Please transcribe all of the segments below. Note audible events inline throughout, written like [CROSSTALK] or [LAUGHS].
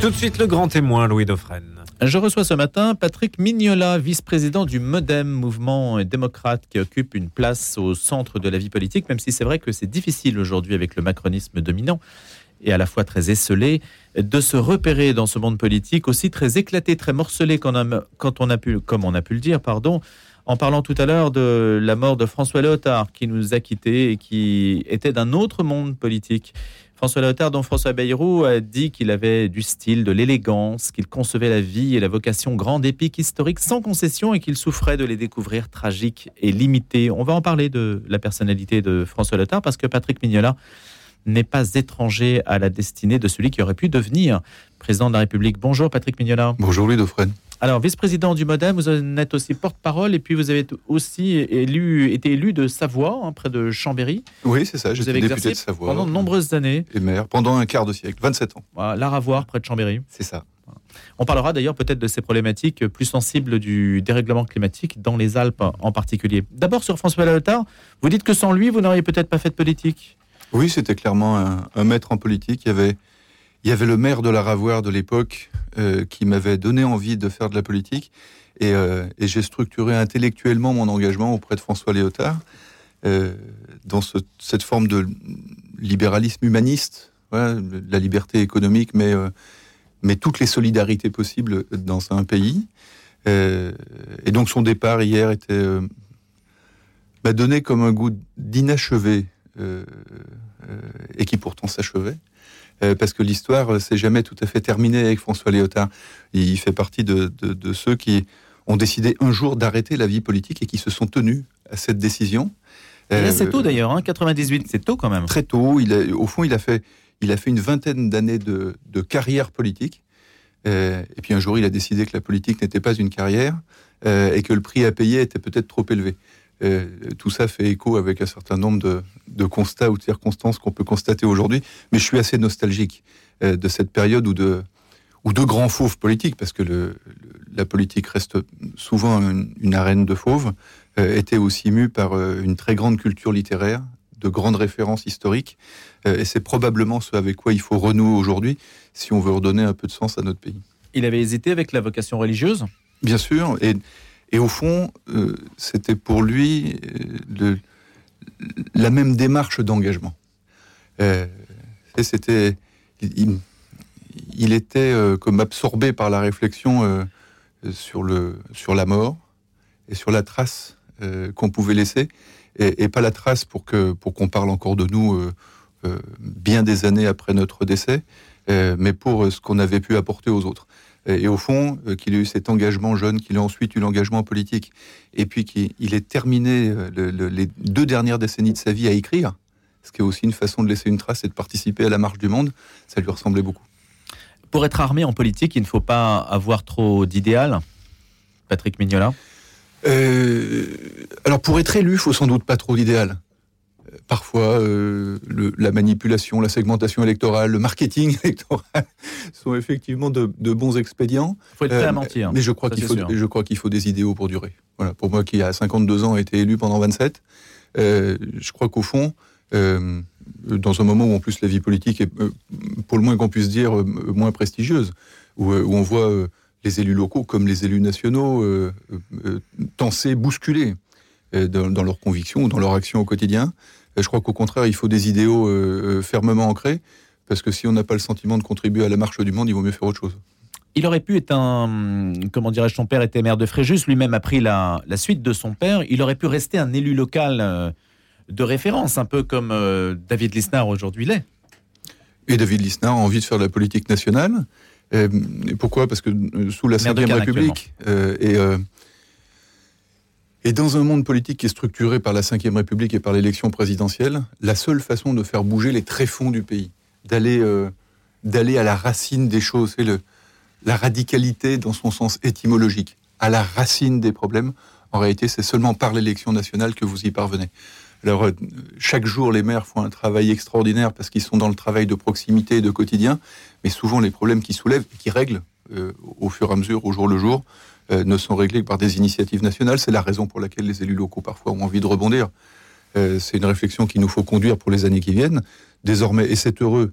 Tout de suite le grand témoin, Louis Dauphren. Je reçois ce matin Patrick Mignola, vice-président du MoDem, mouvement démocrate qui occupe une place au centre de la vie politique, même si c'est vrai que c'est difficile aujourd'hui avec le macronisme dominant et à la fois très esselé, de se repérer dans ce monde politique aussi très éclaté, très morcelé quand on a, pu, comme on a pu le dire, pardon, en parlant tout à l'heure de la mort de François Léotard, qui nous a quittés et qui était d'un autre monde politique. François Léotard, dont François Bayrou a dit qu'il avait du style, de l'élégance, qu'il concevait la vie et la vocation grande, épique, historique, sans concession et qu'il souffrait de les découvrir tragiques et limités. On va en parler de la personnalité de François Léotard parce que Patrick Mignola n'est pas étranger à la destinée de celui qui aurait pu devenir président de la République. Bonjour Patrick Mignola. Bonjour Louis Dauphren. Alors, vice-président du Modem, vous en êtes aussi porte-parole et puis vous avez aussi élu, été élu de Savoie, hein, près de Chambéry. Oui, c'est ça, j'étais député de Savoie. Pendant de nombreuses années. Et maire, pendant un quart de siècle, 27 ans. Voilà, L'Aravoir, près de Chambéry. C'est ça. On parlera d'ailleurs peut-être de ces problématiques plus sensibles du dérèglement climatique dans les Alpes en particulier. D'abord sur François Léotard, vous dites que sans lui, vous n'auriez peut-être pas fait de politique. Oui, c'était clairement un, maître en politique. Il y avait, il y avait le maire de la Ravoire de l'époque euh, qui m'avait donné envie de faire de la politique. Et, euh, j'ai structuré intellectuellement mon engagement auprès de François Léotard euh, dans cette forme de libéralisme humaniste, la liberté économique, mais, mais toutes les solidarités possibles dans un pays. et donc son départ hier était m'a donné comme un goût d'inachevé et qui pourtant s'achevait. Euh, parce que l'histoire euh, s'est jamais tout à fait terminée avec François Léotard. Il fait partie de, ceux qui ont décidé un jour d'arrêter la vie politique et qui se sont tenus à cette décision. c'est euh, tôt d'ailleurs, hein, 98, c'est tôt quand même. Très tôt. Il au fond, il a fait, il a fait une vingtaine d'années de, carrière politique. et puis un jour, il a décidé que la politique n'était pas une carrière et que le prix à payer était peut-être trop élevé. Euh, tout ça fait écho avec un certain nombre de, constats ou de circonstances qu'on peut constater aujourd'hui. Mais je suis assez nostalgique euh, de cette période où de, ou de grands fauves politiques, parce que la politique reste souvent une, arène de fauves, euh, était aussi mue par une très grande culture littéraire, de grandes références historiques. et c'est probablement ce avec quoi il faut renouer aujourd'hui si on veut redonner un peu de sens à notre pays. Il avait hésité avec la vocation religieuse? Bien sûr. Et et au fond, euh, c'était pour lui euh, la même démarche d'engagement. Euh, c'était, il, était comme absorbé par la réflexion sur, le, sur la mort et sur la trace qu'on pouvait laisser, et, pas la trace pour que pour qu'on parle encore de nous bien des années après notre décès, mais pour ce qu'on avait pu apporter aux autres et au fond, euh, qu'il ait eu cet engagement jeune, qu'il ait ensuite eu l'engagement politique, et puis qu'il ait terminé euh, les deux dernières décennies de sa vie à écrire, ce qui est aussi une façon de laisser une trace et de participer à la marche du monde, ça lui ressemblait beaucoup. Pour être armé en politique, il ne faut pas avoir trop d'idéal, Patrick Mignola? Euh, Alors pour être élu, il faut sans doute pas trop d'idéal parfois euh, la manipulation, la segmentation électorale, le marketing [LAUGHS] électoral sont effectivement de, bons expédients. Il faut être prêt à euh, mentir. Mais je crois qu'il faut, je crois qu'il faut des idéaux pour durer. Voilà, pour moi qui a 52 ans a été élu pendant 27, euh, je crois qu'au fond, dans un moment où en plus la vie politique est, pour le moins qu'on puisse dire, moins prestigieuse, où, on voit les élus locaux comme les élus nationaux tenser, bousculer dans, dans leurs convictions ou dans leur action au quotidien je crois qu'au contraire, il faut des idéaux euh, euh, fermement ancrés, parce que si on n'a pas le sentiment de contribuer à la marche du monde, il vaut mieux faire autre chose. Il aurait pu être un, comment dirais-je, son père était maire de Fréjus, lui-même a pris la, suite de son père. Il aurait pu rester un élu local euh, de référence, un peu comme David Lisnard aujourd'hui l'est. Et David Lisnard a envie de faire de la politique nationale. Et pourquoi? Parce que sous la Ve République, et et dans un monde politique qui est structuré par la Ve République et par l'élection présidentielle, la seule façon de faire bouger les tréfonds du pays, d'aller euh, d'aller à la racine des choses, c'est le la radicalité dans son sens étymologique, à la racine des problèmes. En réalité, c'est seulement par l'élection nationale que vous y parvenez. Alors, euh, chaque jour, les maires font un travail extraordinaire parce qu'ils sont dans le travail de proximité et de quotidien, mais souvent les problèmes qu'ils soulèvent et qui règlent euh, au fur et à mesure, au jour le jour, ne sont réglés que par des initiatives nationales. C'est la raison pour laquelle les élus locaux parfois ont envie de rebondir. Euh, c'est une réflexion qu'il nous faut conduire pour les années qui viennent. Désormais, et c'est heureux,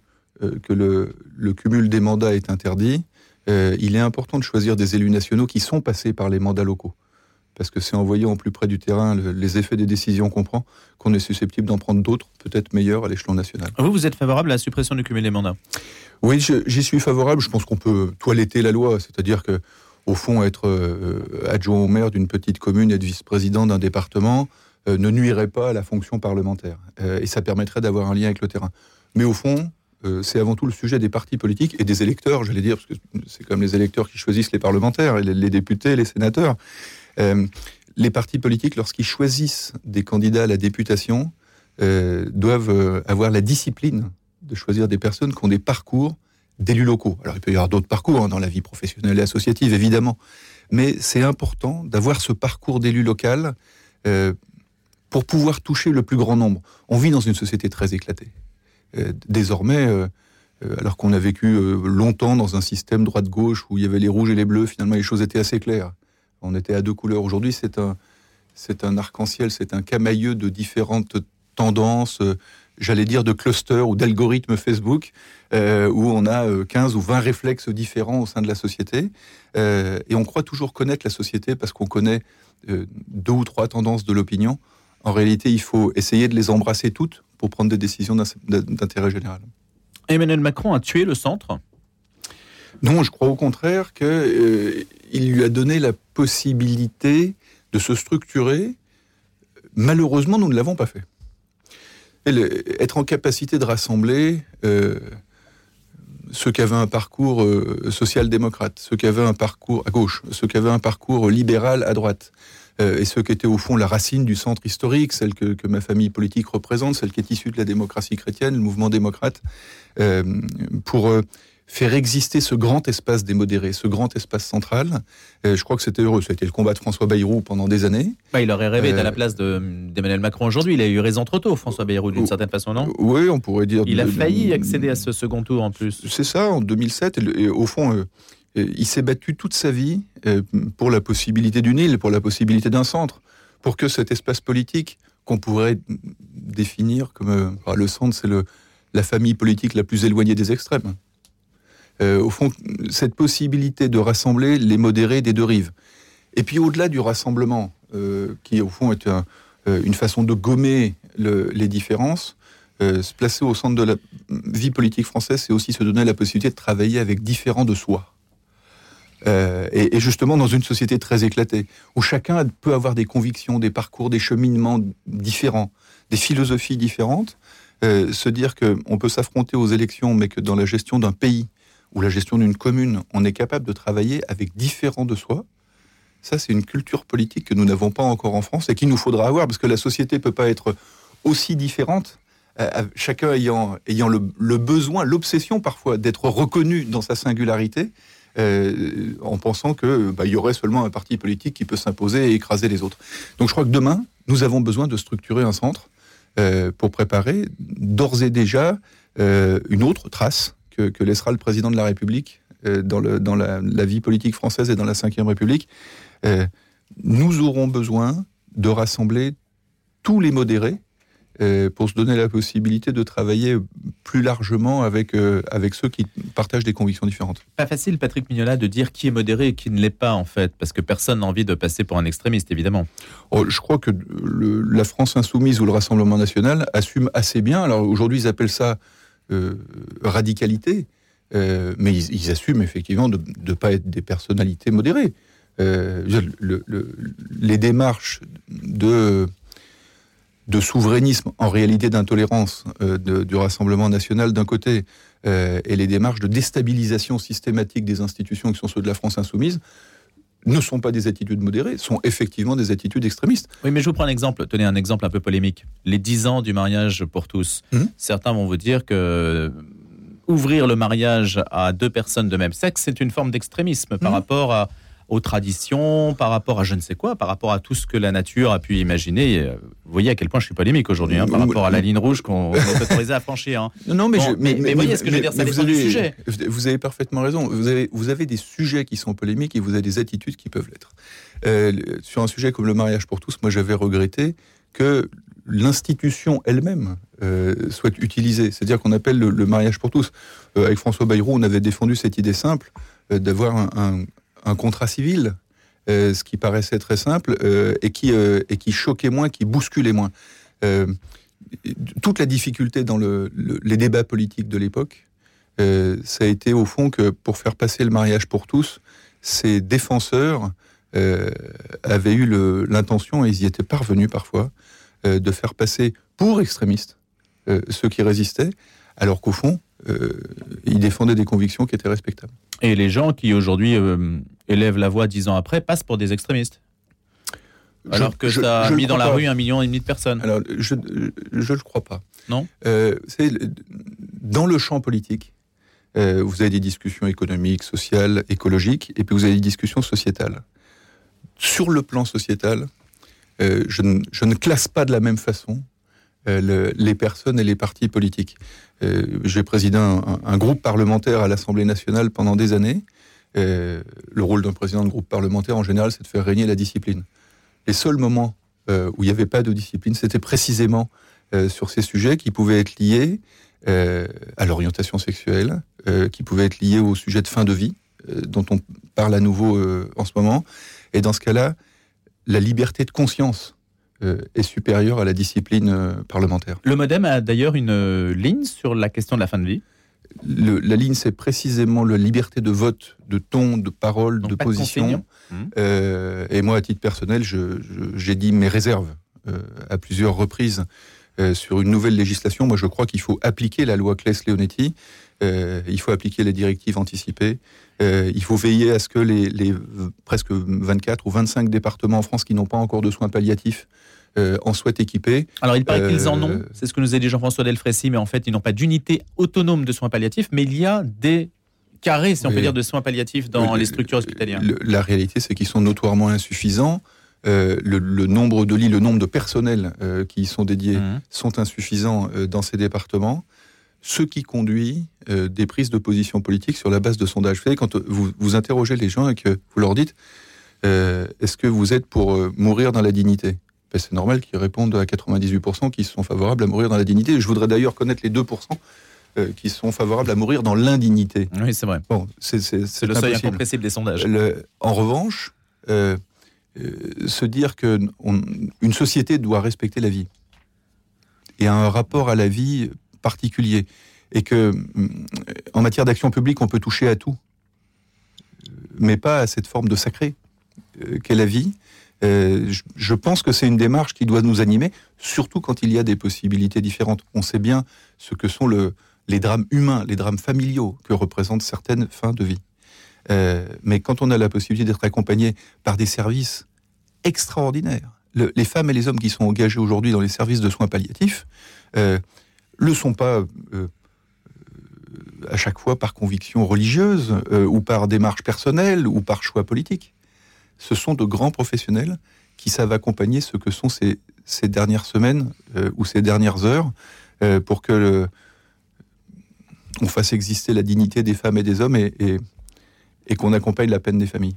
que le, le, cumul des mandats est interdit, il est important de choisir des élus nationaux qui sont passés par les mandats locaux parce que c'est en voyant au plus près du terrain les effets des décisions qu'on prend qu'on est susceptible d'en prendre d'autres, peut-être meilleures à l'échelon national. Vous, vous êtes favorable à la suppression du cumul des mandats? Oui, j'y suis favorable. Je pense qu'on peut toiletter la loi, c'est-à-dire que au fond, être euh, adjoint au maire d'une petite commune, être vice-président d'un département, euh, ne nuirait pas à la fonction parlementaire. Euh, et ça permettrait d'avoir un lien avec le terrain. Mais au fond, c'est avant tout le sujet des partis politiques et des électeurs, j'allais dire, parce que c'est comme les électeurs qui choisissent les parlementaires, les députés, les sénateurs. les partis politiques, lorsqu'ils choisissent des candidats à la députation, doivent avoir la discipline de choisir des personnes qui ont des parcours d'élus locaux. Alors il peut y avoir d'autres parcours hein, dans la vie professionnelle et associative, évidemment, mais c'est important d'avoir ce parcours d'élu local euh, pour pouvoir toucher le plus grand nombre. On vit dans une société très éclatée. Euh, désormais, euh, alors qu'on a vécu longtemps dans un système droite-gauche où il y avait les rouges et les bleus, finalement les choses étaient assez claires. On était à deux couleurs. Aujourd'hui, c'est un, c'est un arc-en-ciel, c'est un camailleux de différentes tendances, j'allais dire, de clusters ou d'algorithmes Facebook, euh, où on a 15 euh, ou 20 réflexes différents au sein de la société. Euh, et on croit toujours connaître la société parce qu'on connaît deux ou trois tendances de l'opinion. En réalité, il faut essayer de les embrasser toutes pour prendre des décisions d'intérêt général. Emmanuel Macron a tué le centre? Non, je crois au contraire qu'il lui a donné la possibilité de se structurer. Malheureusement, nous ne l'avons pas fait être en capacité de rassembler euh, ceux qui avaient un parcours euh, social-démocrate, ceux qui avaient un parcours à gauche, ceux qui avaient un parcours libéral à droite, euh, et ceux qui étaient au fond la racine du centre historique, celle que, que, ma famille politique représente, celle qui est issue de la démocratie chrétienne, le mouvement démocrate, pour faire exister ce grand espace démodéré, ce grand espace central. je crois que c'était heureux. Ça a été le combat de François Bayrou pendant des années. Bah, il aurait rêvé d'être à la euh, place d'Emmanuel Macron aujourd'hui. Il a eu raison trop tôt, François Bayrou, d'une certaine façon, non? Oui, on pourrait dire. Il a failli accéder à ce second tour en plus. C'est ça, en 2007. Et, au fond, euh, il s'est battu toute sa vie euh, pour la possibilité d'une île, pour la possibilité d'un centre, pour que cet espace politique qu'on pourrait définir comme le centre, c'est la famille politique la plus éloignée des extrêmes. Euh, au fond, cette possibilité de rassembler les modérés des deux rives. Et puis au-delà du rassemblement, euh, qui au fond est euh, une façon de gommer les différences, se placer au centre de la vie politique française, c'est aussi se donner la possibilité de travailler avec différents de soi. Et, et, justement dans une société très éclatée, où chacun peut avoir des convictions, des parcours, des cheminements différents, des philosophies différentes, se dire qu'on peut s'affronter aux élections, mais que dans la gestion d'un pays, ou la gestion d'une commune, on est capable de travailler avec différents de soi, ça c'est une culture politique que nous n'avons pas encore en France et qu'il nous faudra avoir, parce que la société ne peut pas être aussi différente, euh, chacun ayant, le, besoin, l'obsession parfois d'être reconnu dans sa singularité, euh, en pensant qu'il bah, y aurait seulement un parti politique qui peut s'imposer et écraser les autres. Donc je crois que demain, nous avons besoin de structurer un centre euh, pour préparer d'ores et déjà une autre trace que, laissera le président de la République euh, dans, le, dans la, vie politique française et dans la Ve République, euh, nous aurons besoin de rassembler tous les modérés euh, pour se donner la possibilité de travailler plus largement avec, avec ceux qui partagent des convictions différentes. Pas facile, Patrick Mignola, de dire qui est modéré et qui ne l'est pas, en fait, parce que personne n'a envie de passer pour un extrémiste, évidemment. Oh, je crois que la France insoumise ou le Rassemblement national assume assez bien. Alors aujourd'hui, ils appellent ça radicalité, euh, mais ils, assument effectivement de ne pas être des personnalités modérées. Euh, les démarches de souverainisme, en réalité d'intolérance du Rassemblement national d'un côté, et les démarches de déstabilisation systématique des institutions qui sont ceux de la France insoumise, ne sont pas des attitudes modérées, sont effectivement des attitudes extrémistes. Oui, mais je vous prends un exemple. Tenez un exemple un peu polémique. Les 10 ans du mariage pour tous. Hum. Certains vont vous dire que ouvrir le mariage à deux personnes de même sexe, c'est une forme d'extrémisme par hum. rapport à aux traditions, par rapport à je ne sais quoi, par rapport à tout ce que la nature a pu imaginer. Euh, vous voyez à quel point je suis polémique aujourd'hui, hein, par rapport à la ligne rouge qu'on est autorisé à franchir. Hein. Non, mais, mais, mais, voyez ce que je veux dire, ça dépend du sujet. Vous avez parfaitement raison. Vous avez, vous avez des sujets qui sont polémiques et vous avez des attitudes qui peuvent l'être. Euh, sur un sujet comme le mariage pour tous, moi j'avais regretté que l'institution elle-même soit utilisée. C'est-à-dire qu'on appelle le, mariage pour tous. avec François Bayrou, on avait défendu cette idée simple d'avoir un, contrat civil, ce qui paraissait très simple et, qui, et qui choquait moins, qui bousculait moins. toute la difficulté dans les débats politiques de l'époque, ça a été au fond que pour faire passer le mariage pour tous, ces défenseurs euh, avaient eu l'intention, et ils y étaient parvenus parfois, euh, de faire passer pour extrémistes euh, ceux qui résistaient, alors qu'au fond, ils défendaient des convictions qui étaient respectables. Et les gens qui aujourd'hui élèvent la voix dix ans après passent pour des extrémistes alors que ça a mis dans la rue un million et demi de personnes. Alors, je ne le crois pas. Non Dans le champ politique, vous avez des discussions économiques, sociales, écologiques, et puis vous avez des discussions sociétales sur le plan sociétal, euh, je, ne, classe pas de la même façon euh, les personnes et les partis politiques. Euh, j'ai présidé un, groupe parlementaire à l'Assemblée nationale pendant des années. le rôle d'un président de groupe parlementaire, en général, c'est de faire régner la discipline. Les seuls moments où il n'y avait pas de discipline, c'était précisément sur ces sujets qui pouvaient être liés à l'orientation sexuelle, qui pouvaient être liés au sujet de fin de vie, dont on parle à nouveau en ce moment, et dans ce cas-là, la liberté de conscience euh, est supérieure à la discipline euh, parlementaire. Le MoDem a d'ailleurs une euh, ligne sur la question de la fin de vie. la ligne, c'est précisément la liberté de vote, de ton, de parole, de position. Mmh. et moi, à titre personnel, j'ai dit mes réserves à plusieurs reprises sur une nouvelle législation. Moi, je crois qu'il faut appliquer la loi Claes-Leonetti. Il faut appliquer les directives anticipées. Euh, il faut veiller à ce que les, presque 24 ou 25 départements en France qui n'ont pas encore de soins palliatifs euh, en soient équipés. Alors il paraît qu'ils en ont, euh, c'est ce que nous a dit Jean-François Delfrécy, mais en fait ils n'ont pas d'unité autonome de soins palliatifs, mais il y a des carrés, si on peut dire, de soins palliatifs dans les structures hospitalières. la réalité, c'est qu'ils sont notoirement insuffisants. le, nombre de lits, le nombre de personnels qui y sont dédiés mmh. sont insuffisants dans ces départements ce qui conduit euh, des prises de position politique sur la base de sondages. Vous savez, quand vous, vous interrogez les gens et que vous leur dites euh, est-ce que vous êtes pour euh, mourir dans la dignité? Ben, C'est normal qu'ils répondent à 98% qui sont favorables à mourir dans la dignité. Je voudrais d'ailleurs connaître les 2% qui sont favorables à mourir dans l'indignité. Oui, c'est vrai. Bon, c'est le seuil incompressible des sondages. en revanche, se dire qu'une société doit respecter la vie et a un rapport à la vie particulier et que en matière d'action publique, on peut toucher à tout, mais pas à cette forme de sacré euh, qu'est la vie. Euh, je pense que c'est une démarche qui doit nous animer, surtout quand il y a des possibilités différentes. On sait bien ce que sont le, les drames humains, les drames familiaux que représentent certaines fins de vie. Euh, mais quand on a la possibilité d'être accompagné par des services extraordinaires, les femmes et les hommes qui sont engagés aujourd'hui dans les services de soins palliatifs, le sont pas euh, euh, à chaque fois par conviction religieuse euh, ou par démarche personnelle ou par choix politique. Ce sont de grands professionnels qui savent accompagner ce que sont ces, dernières semaines ou ces dernières heures pour que on fasse exister la dignité des femmes et des hommes et, qu'on accompagne la peine des familles.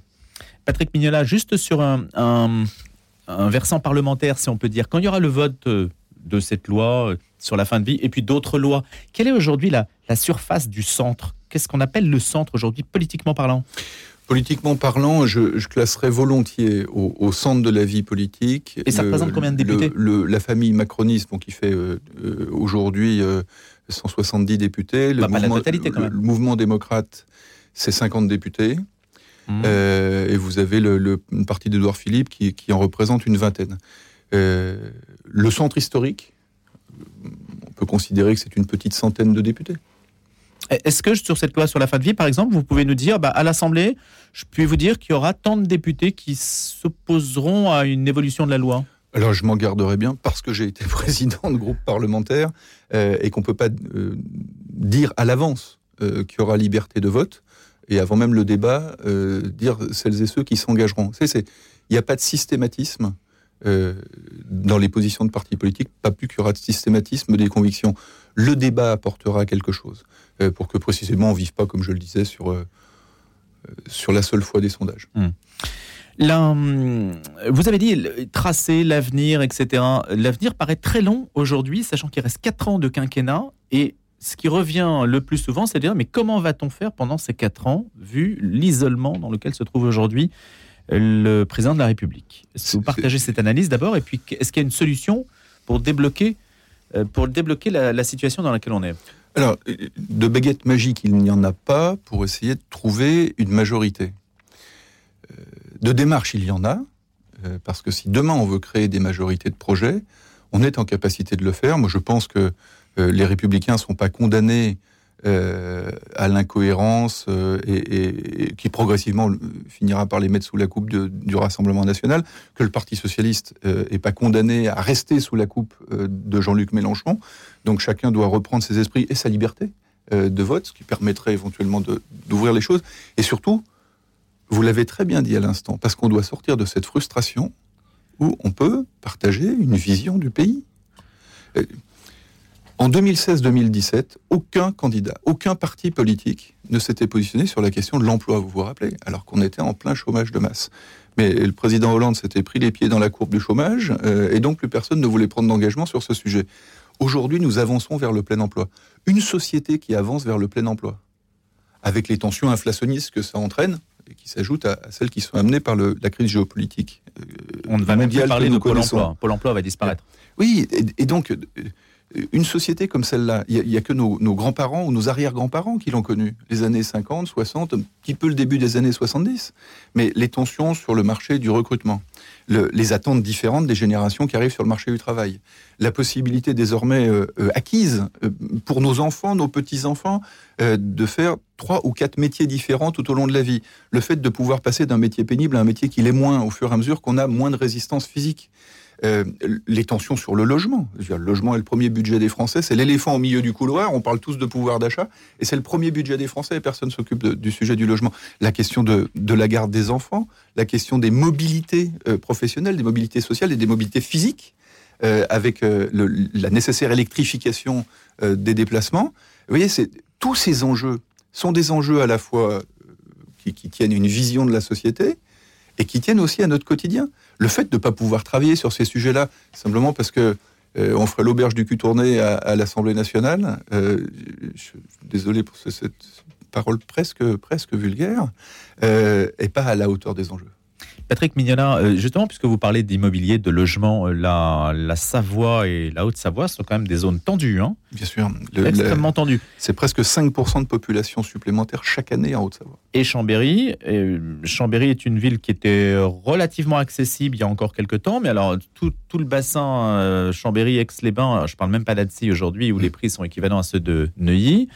Patrick Mignola, juste sur un, un, versant parlementaire, si on peut dire, quand il y aura le vote de cette loi sur la fin de vie, et puis d'autres lois. Quelle est aujourd'hui la, surface du centre? Qu'est-ce qu'on appelle le centre aujourd'hui, politiquement parlant? Politiquement parlant, je, classerais volontiers au, centre de la vie politique. Et ça représente combien de députés? La famille macroniste, qui fait euh, euh, aujourd'hui 170 euh, députés. Le, mouvement, la totalité, quand même. le, mouvement démocrate, c'est 50 députés. Mmh. et vous avez une partie d'Edouard Philippe qui, qui, en représente une vingtaine. le centre historique, on peut considérer que c'est une petite centaine de députés. Est-ce que sur cette loi sur la fin de vie, par exemple, vous pouvez nous dire, bah, à l'Assemblée, je puis vous dire qu'il y aura tant de députés qui s'opposeront à une évolution de la loi? Alors je m'en garderai bien parce que j'ai été [LAUGHS] président de groupe parlementaire euh, et qu'on ne peut pas euh, dire à l'avance euh, qu'il y aura liberté de vote et avant même le débat dire celles et ceux qui s'engageront. Il n'y a pas de systématisme euh, dans les positions de partis politiques, pas plus qu'il y aura de systématisme des convictions. Le débat apportera quelque chose euh, pour que précisément on ne vive pas, comme je le disais, sur, euh, sur la seule foi des sondages. Hmm. Vous avez dit tracer l'avenir, etc. L'avenir paraît très long aujourd'hui, sachant qu'il reste 4 ans de quinquennat. Et ce qui revient le plus souvent, c'est de dire mais comment va-t-on faire pendant ces 4 ans, vu l'isolement dans lequel se trouve aujourd'hui le président de la République Est-ce que vous partagez cette analyse d'abord Et puis, est-ce qu'il y a une solution pour débloquer, euh, pour débloquer la, la situation dans laquelle on est? Alors, de baguette magique, il n'y en a pas pour essayer de trouver une majorité. Euh, de démarche, il y en a, euh, parce que si demain on veut créer des majorités de projets, on est en capacité de le faire. Moi, je pense que les républicains ne sont pas condamnés euh, à l'incohérence euh, et, qui progressivement finira par les mettre sous la coupe du Rassemblement national, que le Parti socialiste n'est euh, pas condamné à rester sous la coupe de Jean-Luc Mélenchon. Donc chacun doit reprendre ses esprits et sa liberté de vote, ce qui permettrait éventuellement d'ouvrir les choses. Et surtout, vous l'avez très bien dit à l'instant, parce qu'on doit sortir de cette frustration où on peut partager une vision du pays. En 2016-2017, aucun candidat, aucun parti politique ne s'était positionné sur la question de l'emploi, vous vous rappelez, alors qu'on était en plein chômage de masse. Mais le président Hollande s'était pris les pieds dans la courbe du chômage, euh, et donc plus personne ne voulait prendre d'engagement sur ce sujet. Aujourd'hui, nous avançons vers le plein emploi. Une société qui avance vers le plein emploi, avec les tensions inflationnistes que ça entraîne, et qui s'ajoutent à, celles qui sont amenées par la crise géopolitique. Euh, On ne va même plus parler de Pôle emploi. Pôle emploi va disparaître. Oui, et donc une société comme celle-là, il n'y a, que nos, grands-parents ou nos arrière-grands-parents qui l'ont connue, les années 50, 60, un petit peu le début des années 70, mais les tensions sur le marché du recrutement, les attentes différentes des générations qui arrivent sur le marché du travail, la possibilité désormais euh, euh, acquise euh, pour nos enfants, nos petits-enfants, de faire trois ou quatre métiers différents tout au long de la vie, le fait de pouvoir passer d'un métier pénible à un métier qui l'est moins au fur et à mesure qu'on a moins de résistance physique. Euh, les tensions sur le logement. le logement est le premier budget des Français, c'est l'éléphant au milieu du couloir, on parle tous de pouvoir d'achat, et c'est le premier budget des Français et personne ne s'occupe du sujet du logement. La question de, la garde des enfants, la question des mobilités euh, professionnelles, des mobilités sociales et des mobilités physiques, euh, avec la nécessaire électrification des déplacements. Vous voyez, tous ces enjeux sont des enjeux à la fois qui, qui tiennent une vision de la société, et qui tiennent aussi à notre quotidien. Le fait de ne pas pouvoir travailler sur ces sujets-là, simplement parce que euh, on ferait l'auberge du cul tourné à, l'Assemblée nationale, euh, désolé pour cette parole presque, presque vulgaire, euh, et pas à la hauteur des enjeux. Patrick Mignona, euh, justement, puisque vous parlez d'immobilier, de logement, euh, la, la, Savoie et la Haute-Savoie sont quand même des zones tendues. Hein Bien sûr. Extrêmement tendues. C'est presque 5% de population supplémentaire chaque année en Haute-Savoie. Et Chambéry, Chambéry est une ville qui était relativement accessible il y a encore quelques temps, mais alors tout, tout le bassin euh, Chambéry-Aix-les-Bains, je ne parle même pas d'Annecy aujourd'hui, où les prix sont équivalents à ceux de Neuilly.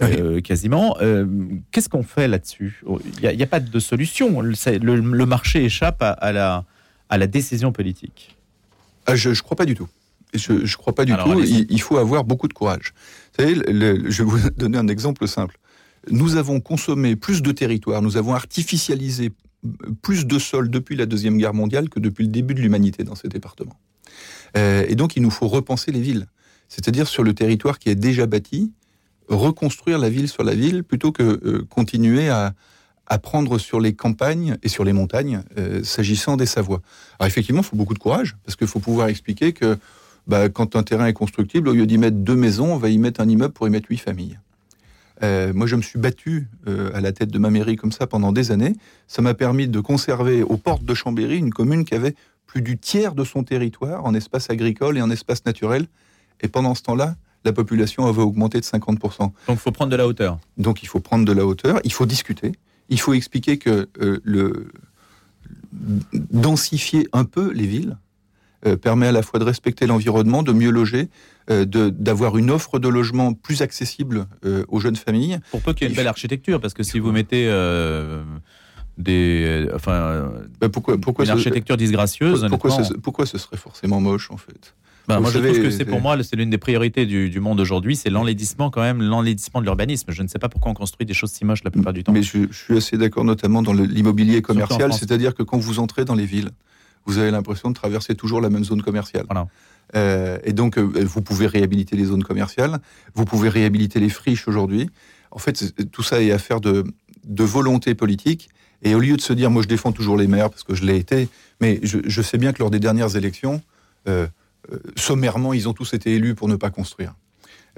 Euh, quasiment. Euh, qu'est-ce qu'on fait là-dessus? Il n'y a, pas de solution. Le, marché échappe à, la, à la décision politique. Ah, je ne crois pas du tout. Je ne crois pas du tout. Il, faut avoir beaucoup de courage. Vous savez, je vais vous [LAUGHS] donner un exemple simple. Nous avons consommé plus de territoires, nous avons artificialisé plus de sols depuis la Deuxième Guerre mondiale que depuis le début de l'humanité dans ces départements. Euh, et donc, il nous faut repenser les villes. C'est-à-dire sur le territoire qui est déjà bâti, reconstruire la ville sur la ville plutôt que euh, continuer à, prendre sur les campagnes et sur les montagnes euh, s'agissant des Savoies. Alors effectivement, il faut beaucoup de courage parce qu'il faut pouvoir expliquer que bah, quand un terrain est constructible, au lieu d'y mettre deux maisons, on va y mettre un immeuble pour y mettre huit familles. Euh, moi, je me suis battu à la tête de ma mairie comme ça pendant des années. Ça m'a permis de conserver aux portes de Chambéry une commune qui avait plus du tiers de son territoire en espace agricole et en espace naturel. Et pendant ce temps-là, la population avait augmenté de 50%. Donc il faut prendre de la hauteur. Donc il faut prendre de la hauteur, il faut discuter, il faut expliquer que euh, le densifier un peu les villes euh, permet à la fois de respecter l'environnement, de mieux loger, euh, d'avoir une offre de logement plus accessible aux jeunes familles. Pour peu qu'il y ait une belle architecture, parce que si vous mettez des, enfin, bah, pourquoi, pourquoi une architecture disgracieuse, pourquoi, pourquoi ce serait forcément moche en fait? Bah, moi, je trouve que c'est pour moi, c'est l'une des priorités du, monde aujourd'hui, c'est l'enlaidissement quand même, l'enlaidissement de l'urbanisme. Je ne sais pas pourquoi on construit des choses si moches la plupart du temps. Mais je, suis assez d'accord, notamment dans l'immobilier commercial, c'est-à-dire que quand vous entrez dans les villes, vous avez l'impression de traverser toujours la même zone commerciale. Euh, et donc, euh, vous pouvez réhabiliter les zones commerciales, vous pouvez réhabiliter les friches aujourd'hui. En fait, tout ça est affaire de, de volonté politique Et au lieu de se dire, moi je défends toujours les maires parce que je l'ai été, mais je, sais bien que lors des dernières élections, euh, euh, sommairement, ils ont tous été élus pour ne pas construire.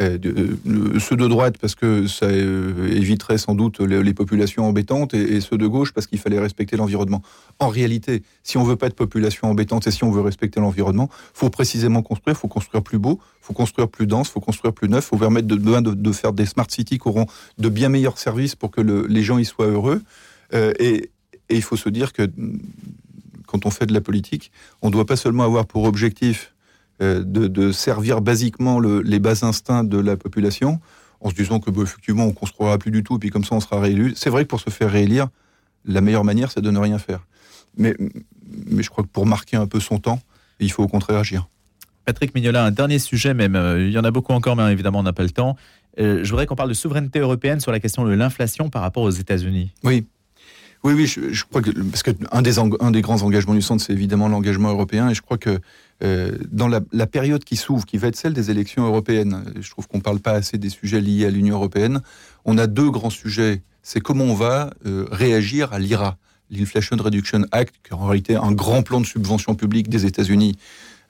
Euh, euh, ceux de droite parce que ça euh, éviterait sans doute les, populations embêtantes et, ceux de gauche parce qu'il fallait respecter l'environnement. En réalité, si on veut pas de population embêtante et si on veut respecter l'environnement, faut précisément construire, faut construire plus beau, faut construire plus dense, faut construire plus neuf, faut permettre de, faire des smart cities qui auront de bien meilleurs services pour que les gens y soient heureux. et, et il faut se dire que quand on fait de la politique, on ne doit pas seulement avoir pour objectif euh, de, servir basiquement les bas instincts de la population, en se disant que bah, effectivement on construira plus du tout, et puis comme ça on sera réélu. C'est vrai que pour se faire réélire, la meilleure manière c'est de ne rien faire. Mais, mais je crois que pour marquer un peu son temps, il faut au contraire agir. Patrick Mignola, un dernier sujet, même euh, il y en a beaucoup encore, mais évidemment on n'a pas le temps. Euh, je voudrais qu'on parle de souveraineté européenne sur la question de l'inflation par rapport aux États-Unis. Oui, oui, oui, je, crois que parce que un des, grands engagements du centre, c'est évidemment l'engagement européen, et je crois que euh, dans la, période qui s'ouvre, qui va être celle des élections européennes, je trouve qu'on ne parle pas assez des sujets liés à l'Union européenne. On a deux grands sujets. C'est comment on va euh, réagir à l'IRA, l'Inflation Reduction Act, qui est en réalité un grand plan de subvention publique des États-Unis,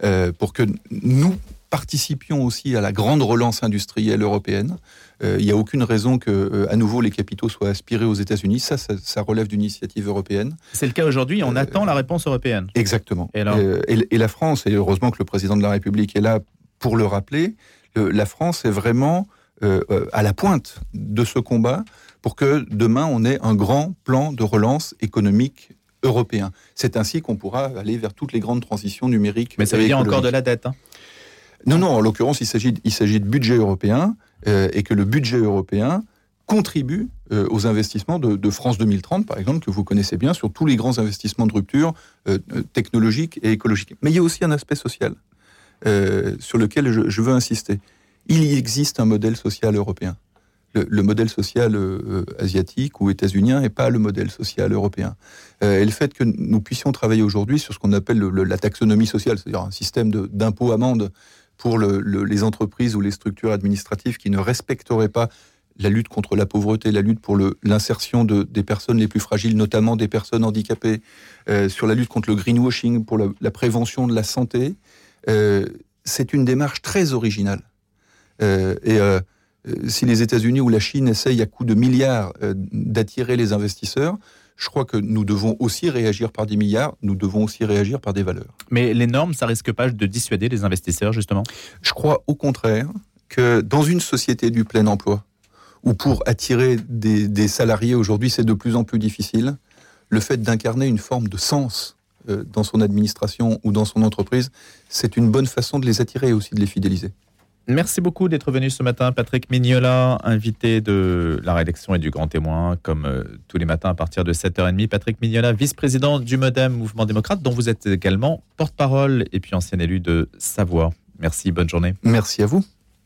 euh, pour que nous participions aussi à la grande relance industrielle européenne. Euh, il n'y a aucune raison que, euh, à nouveau, les capitaux soient aspirés aux États-Unis. Ça, ça, relève d'une initiative européenne. C'est le cas aujourd'hui. On euh, attend la réponse européenne. Exactement. Et, et, la France, et heureusement que le président de la République est là pour le rappeler, la France est vraiment à la pointe de ce combat pour que demain on ait un grand plan de relance économique européen. C'est ainsi qu'on pourra aller vers toutes les grandes transitions numériques. Mais ça veut dire encore de la dette. Hein non, non, en l'occurrence, il s'agit, de budget européen et que le budget européen contribue euh, aux investissements de, France 2030, par exemple, que vous connaissez bien, sur tous les grands investissements de rupture euh, technologique et écologique. Mais il y a aussi un aspect social sur lequel je, veux insister. Il existe un modèle social européen. Le, modèle social asiatique ou états-unien n'est pas le modèle social européen. et le fait que nous puissions travailler aujourd'hui sur ce qu'on appelle la taxonomie sociale, c'est-à-dire un système d'impôt-amende pour les entreprises ou les structures administratives qui ne respecteraient pas la lutte contre la pauvreté, la lutte pour l'insertion de, des personnes les plus fragiles, notamment des personnes handicapées, euh, sur la lutte contre le greenwashing, pour la, prévention de la santé. Euh, c'est une démarche très originale. Euh, et si les États-Unis ou la Chine essayent à coups de milliards d'attirer les investisseurs, je crois que nous devons aussi réagir par des milliards, nous devons aussi réagir par des valeurs. Mais les normes, ça risque pas de dissuader les investisseurs, justement? Je crois au contraire que dans une société du plein emploi, où pour attirer des, salariés aujourd'hui c'est de plus en plus difficile, le fait d'incarner une forme de sens euh, dans son administration ou dans son entreprise, c'est une bonne façon de les attirer et aussi de les fidéliser. Merci beaucoup d'être venu ce matin, Patrick Mignola, invité de la rédaction et du Grand Témoin, comme euh, tous les matins à partir de 7h30. Patrick Mignola, vice-président du Modem Mouvement démocrate, dont vous êtes également porte-parole et puis ancien élu de Savoie. Merci, bonne journée. Merci à vous.